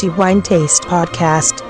Dirty Wine Taste Podcast.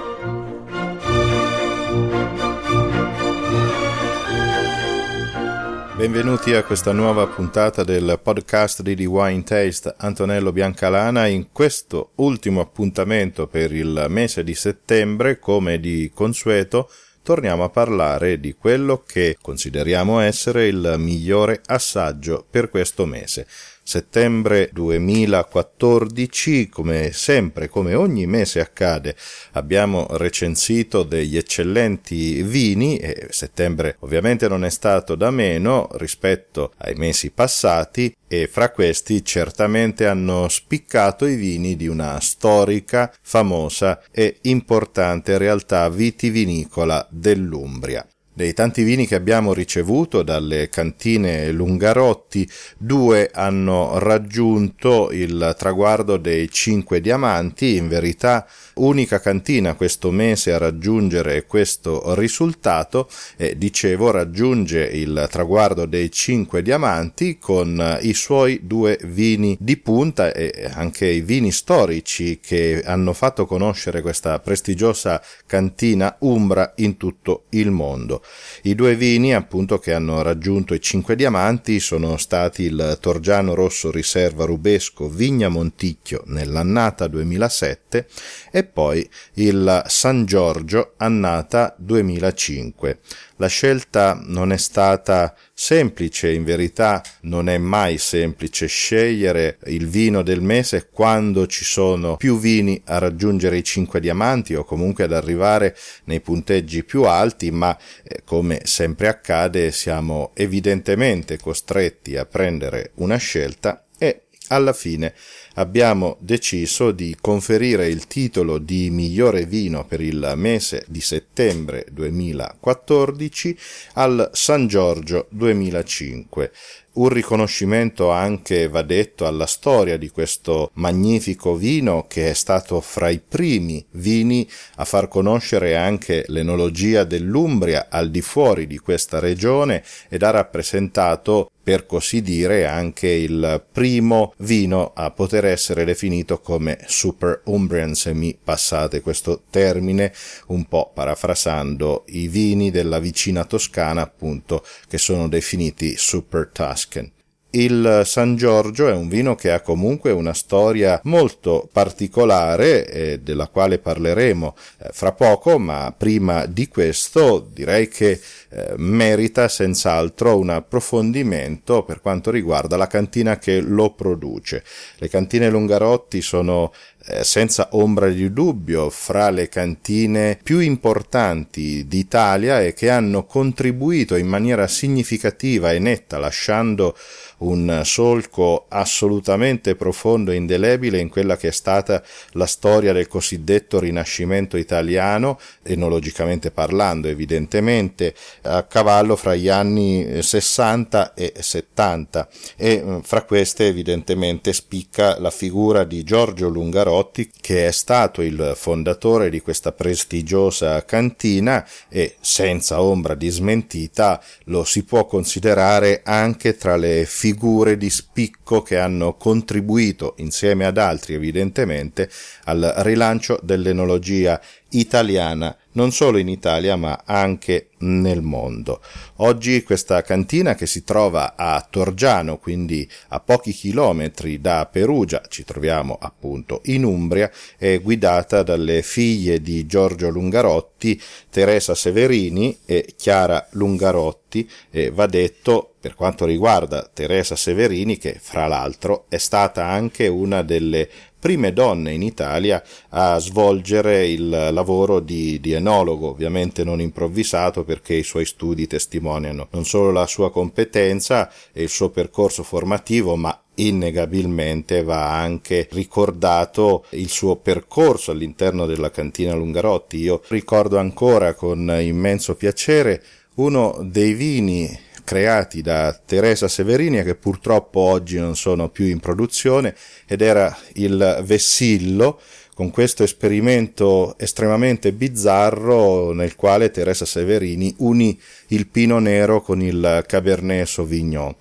Benvenuti a questa nuova puntata del podcast di The Wine Taste Antonello Biancalana. In questo ultimo appuntamento per il mese di settembre, come di consueto, torniamo a parlare di quello che consideriamo essere il migliore assaggio per questo mese settembre 2014, come sempre, come ogni mese accade, abbiamo recensito degli eccellenti vini e settembre ovviamente non è stato da meno rispetto ai mesi passati e fra questi certamente hanno spiccato i vini di una storica, famosa e importante realtà vitivinicola dell'Umbria. Dei tanti vini che abbiamo ricevuto dalle cantine Lungarotti, due hanno raggiunto il traguardo dei cinque diamanti, in verità unica cantina questo mese a raggiungere questo risultato e dicevo raggiunge il traguardo dei cinque diamanti con i suoi due vini di punta e anche i vini storici che hanno fatto conoscere questa prestigiosa cantina umbra in tutto il mondo. I due vini appunto che hanno raggiunto i cinque diamanti sono stati il Torgiano Rosso Riserva Rubesco Vigna Monticchio nell'annata 2007 e poi il San Giorgio annata 2005. La scelta non è stata semplice, in verità non è mai semplice scegliere il vino del mese quando ci sono più vini a raggiungere i 5 diamanti o comunque ad arrivare nei punteggi più alti, ma eh, come sempre accade siamo evidentemente costretti a prendere una scelta e alla fine abbiamo deciso di conferire il titolo di migliore vino per il mese di settembre 2014 al San Giorgio 2005 un riconoscimento anche, va detto, alla storia di questo magnifico vino che è stato fra i primi vini a far conoscere anche l'enologia dell'Umbria al di fuori di questa regione ed ha rappresentato per così dire anche il primo vino a poter essere definito come Super Umbrian se mi passate questo termine un po' parafrasando i vini della vicina Toscana appunto che sono definiti Super Tuscan. Il San Giorgio è un vino che ha comunque una storia molto particolare eh, della quale parleremo eh, fra poco, ma prima di questo direi che eh, merita senz'altro un approfondimento per quanto riguarda la cantina che lo produce. Le cantine Lungarotti sono eh, senza ombra di dubbio fra le cantine più importanti d'Italia e che hanno contribuito in maniera significativa e netta lasciando un solco assolutamente profondo e indelebile in quella che è stata la storia del cosiddetto rinascimento italiano, enologicamente parlando evidentemente, a cavallo fra gli anni 60 e 70 e mm, fra queste evidentemente spicca la figura di Giorgio Lungarotti che è stato il fondatore di questa prestigiosa cantina e senza ombra di smentita lo si può considerare anche tra le figure di spicco che hanno contribuito, insieme ad altri evidentemente, al rilancio dell'enologia italiana non solo in Italia ma anche nel mondo. Oggi questa cantina che si trova a Torgiano, quindi a pochi chilometri da Perugia, ci troviamo appunto in Umbria, è guidata dalle figlie di Giorgio Lungarotti, Teresa Severini e Chiara Lungarotti e va detto per quanto riguarda Teresa Severini che fra l'altro è stata anche una delle prime donne in Italia a svolgere il lavoro di, di, enologo, ovviamente non improvvisato perché i suoi studi testimoniano non solo la sua competenza e il suo percorso formativo, ma innegabilmente va anche ricordato il suo percorso all'interno della cantina Lungarotti. Io ricordo ancora con immenso piacere uno dei vini creati da Teresa Severini che purtroppo oggi non sono più in produzione ed era il Vessillo con questo esperimento estremamente bizzarro nel quale Teresa Severini unì il Pino Nero con il Cabernet Sauvignon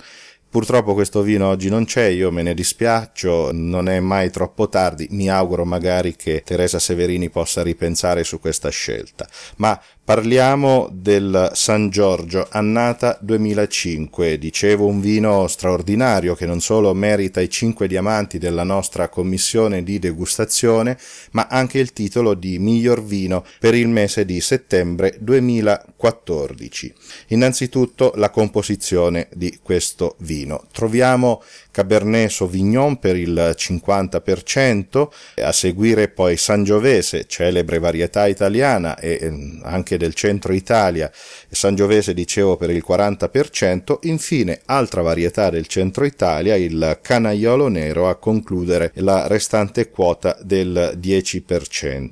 Purtroppo questo vino oggi non c'è, io me ne dispiaccio, non è mai troppo tardi, mi auguro magari che Teresa Severini possa ripensare su questa scelta. Ma Parliamo del San Giorgio Annata 2005, dicevo un vino straordinario che non solo merita i cinque diamanti della nostra commissione di degustazione, ma anche il titolo di miglior vino per il mese di settembre 2014. Innanzitutto la composizione di questo vino. Troviamo Cabernet Sauvignon per il 50%, a seguire poi Sangiovese, celebre varietà italiana e ehm, anche del centro Italia, Sangiovese dicevo per il 40%, infine altra varietà del centro Italia, il Canaiolo Nero a concludere la restante quota del 10%.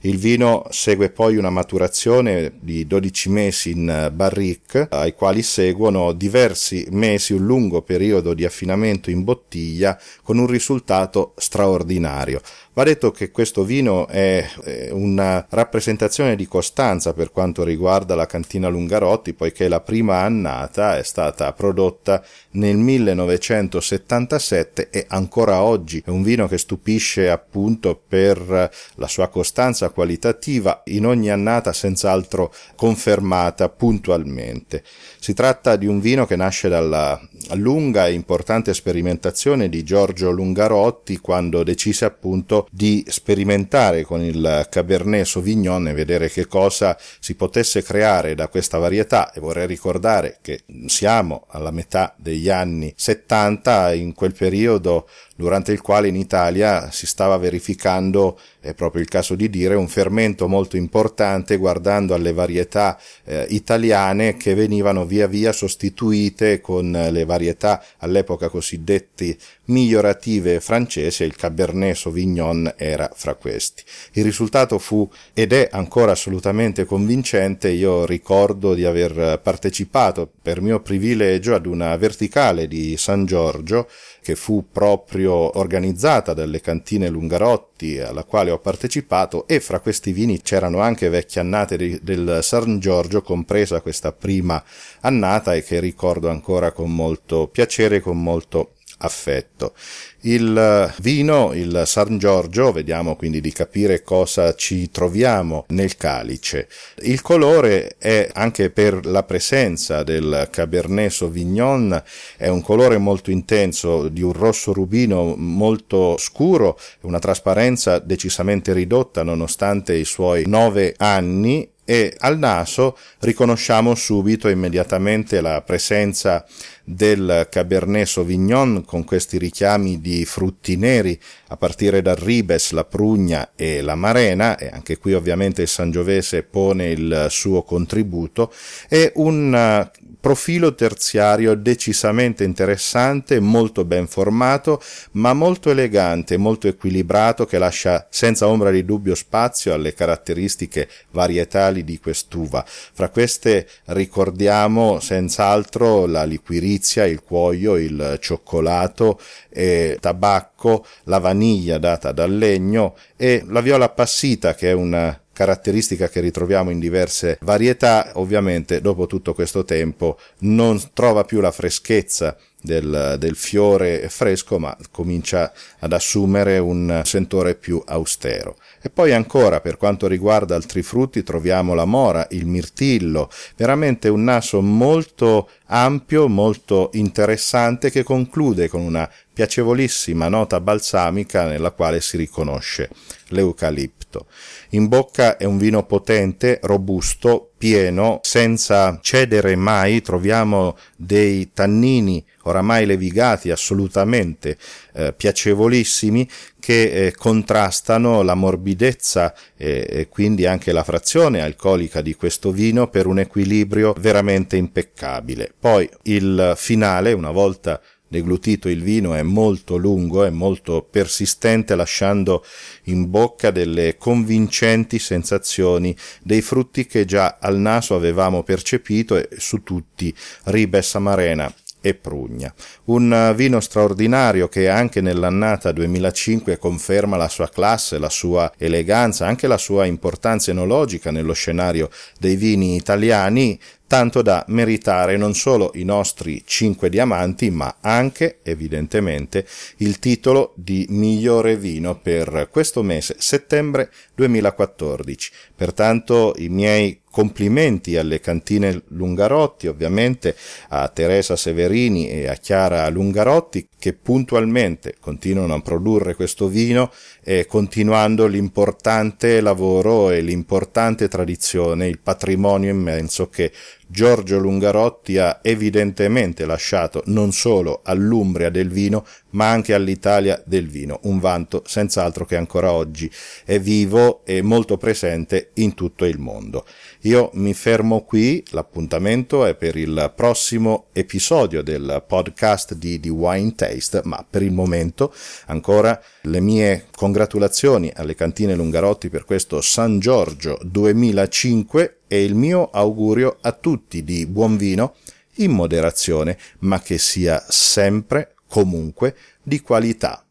Il vino segue poi una maturazione di 12 mesi in barrique, ai quali seguono diversi mesi, un lungo periodo di affinamento in bottiglia con un risultato straordinario. Va detto che questo vino è una rappresentazione di costanza per quanto riguarda la cantina Lungarotti, poiché la prima annata è stata prodotta nel 1977 e ancora oggi è un vino che stupisce appunto per la sua costanza qualitativa in ogni annata senz'altro confermata puntualmente. Si tratta di un vino che nasce dalla lunga e importante sperimentazione di Giorgio Lungarotti quando decise appunto di sperimentare con il Cabernet Sauvignon e vedere che cosa si potesse creare da questa varietà. E vorrei ricordare che siamo alla metà degli anni 70, in quel periodo durante il quale in Italia si stava verificando, è proprio il caso di dire, un fermento molto importante guardando alle varietà eh, italiane che venivano via via sostituite con le varietà all'epoca cosiddetti migliorative francesi il Cabernet Sauvignon era fra questi. Il risultato fu ed è ancora assolutamente convincente, io ricordo di aver partecipato per mio privilegio ad una verticale di San Giorgio che fu proprio organizzata dalle cantine Lungarotti alla quale ho partecipato e fra questi vini c'erano anche vecchie annate del San Giorgio, compresa questa prima annata e che ricordo ancora con molto piacere e con molto affetto. Il vino, il San Giorgio, vediamo quindi di capire cosa ci troviamo nel calice. Il colore è anche per la presenza del Cabernet Sauvignon, è un colore molto intenso, di un rosso rubino molto scuro, una trasparenza decisamente ridotta nonostante i suoi nove anni e al naso riconosciamo subito immediatamente la presenza del Cabernet Sauvignon con questi richiami di frutti neri a partire dal ribes, la prugna e la marena e anche qui ovviamente il Sangiovese pone il suo contributo e un profilo terziario decisamente interessante, molto ben formato, ma molto elegante, molto equilibrato, che lascia senza ombra di dubbio spazio alle caratteristiche varietali di quest'uva. Fra queste ricordiamo senz'altro la liquirizia, il cuoio, il cioccolato, eh, tabacco, la vaniglia data dal legno e la viola appassita che è una caratteristica che ritroviamo in diverse varietà, ovviamente dopo tutto questo tempo non trova più la freschezza del, del, fiore fresco, ma comincia ad assumere un sentore più austero. E poi ancora, per quanto riguarda altri frutti, troviamo la mora, il mirtillo, veramente un naso molto ampio, molto interessante, che conclude con una piacevolissima nota balsamica nella quale si riconosce l'eucalipto. In bocca è un vino potente, robusto, pieno, senza cedere mai, troviamo dei tannini oramai levigati assolutamente eh, piacevolissimi che eh, contrastano la morbidezza e, e quindi anche la frazione alcolica di questo vino per un equilibrio veramente impeccabile. Poi il finale, una volta deglutito il vino è molto lungo, è molto persistente, lasciando in bocca delle convincenti sensazioni dei frutti che già al naso avevamo percepito e su tutti ribes amarena e Prugna. Un vino straordinario che anche nell'annata 2005 conferma la sua classe, la sua eleganza, anche la sua importanza enologica nello scenario dei vini italiani, tanto da meritare non solo i nostri 5 diamanti, ma anche, evidentemente, il titolo di migliore vino per questo mese, settembre 2014. Pertanto i miei complimenti alle cantine Lungarotti, ovviamente a Teresa Severini e a Chiara Lungarotti che puntualmente continuano a produrre questo vino e continuando l'importante lavoro e l'importante tradizione, il patrimonio immenso che Giorgio Lungarotti ha evidentemente lasciato non solo all'Umbria del vino, ma anche all'Italia del vino, un vanto senz'altro che ancora oggi è vivo e molto presente in tutto il mondo. Io mi fermo qui, l'appuntamento è per il prossimo episodio del podcast di The Wine Taste, ma per il momento ancora le mie congratulazioni alle cantine Lungarotti per questo San Giorgio 2005 e il mio augurio a tutti di buon vino in moderazione, ma che sia sempre, comunque, di qualità.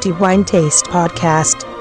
The Wine Taste Podcast.